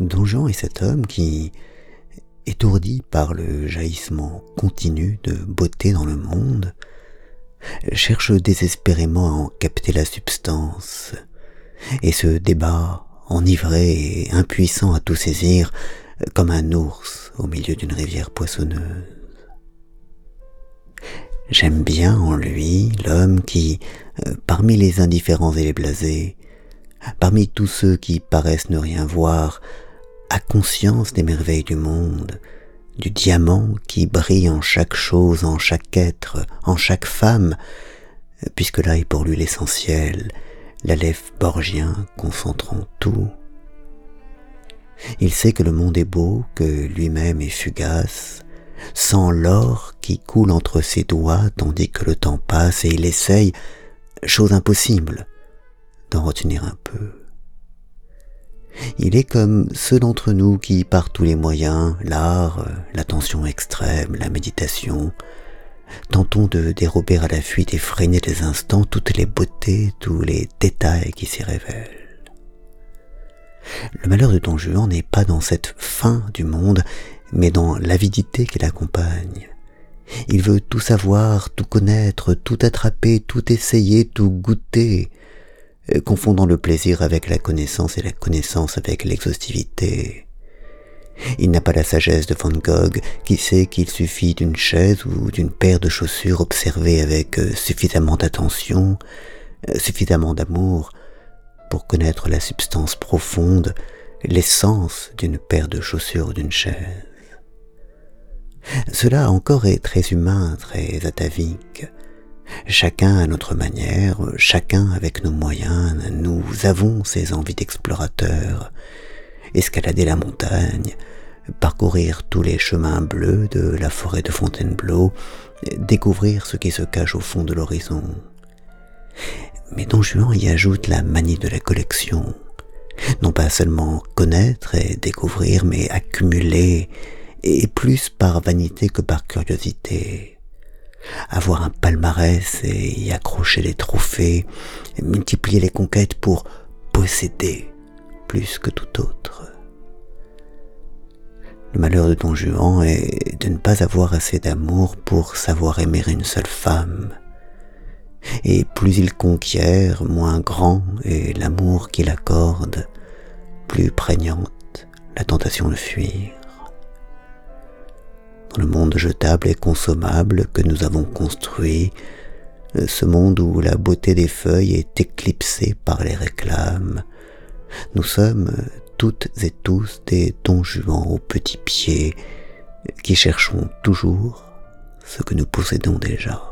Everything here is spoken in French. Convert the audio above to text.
Don Juan est cet homme qui, étourdi par le jaillissement continu de beauté dans le monde, cherche désespérément à en capter la substance, et se débat, enivré et impuissant à tout saisir, comme un ours au milieu d'une rivière poissonneuse. J'aime bien en lui l'homme qui, parmi les indifférents et les blasés, parmi tous ceux qui paraissent ne rien voir, a conscience des merveilles du monde, du diamant qui brille en chaque chose, en chaque être, en chaque femme, puisque là est pour lui l'essentiel, l'Aleph borgien concentrant tout. Il sait que le monde est beau, que lui-même est fugace, sans l'or qui coule entre ses doigts tandis que le temps passe et il essaye, chose impossible, d'en retenir un peu. Il est comme ceux d'entre nous qui, par tous les moyens, l'art, l'attention extrême, la méditation, tentons de dérober à la fuite et freiner des instants toutes les beautés, tous les détails qui s'y révèlent. Le malheur de Don Juan n'est pas dans cette fin du monde, mais dans l'avidité qui l'accompagne. Il veut tout savoir, tout connaître, tout attraper, tout essayer, tout goûter, confondant le plaisir avec la connaissance et la connaissance avec l'exhaustivité. Il n'a pas la sagesse de Van Gogh qui sait qu'il suffit d'une chaise ou d'une paire de chaussures observées avec euh, suffisamment d'attention, euh, suffisamment d'amour pour connaître la substance profonde, l'essence d'une paire de chaussures ou d'une chaise. Cela encore est très humain, très atavique. Chacun à notre manière, chacun avec nos moyens, nous avons ces envies d'explorateurs. Escalader la montagne, parcourir tous les chemins bleus de la forêt de Fontainebleau, découvrir ce qui se cache au fond de l'horizon. Mais Don Juan y ajoute la manie de la collection. Non pas seulement connaître et découvrir, mais accumuler, et plus par vanité que par curiosité. Avoir un palmarès et y accrocher les trophées, multiplier les conquêtes pour posséder plus que tout autre. Le malheur de Don Juan est de ne pas avoir assez d'amour pour savoir aimer une seule femme. Et plus il conquiert, moins grand est l'amour qu'il accorde, plus prégnante la tentation de fuir le monde jetable et consommable que nous avons construit, euh, ce monde où la beauté des feuilles est éclipsée par les réclames. Nous sommes toutes et tous des don aux petits pieds qui cherchons toujours ce que nous possédons déjà.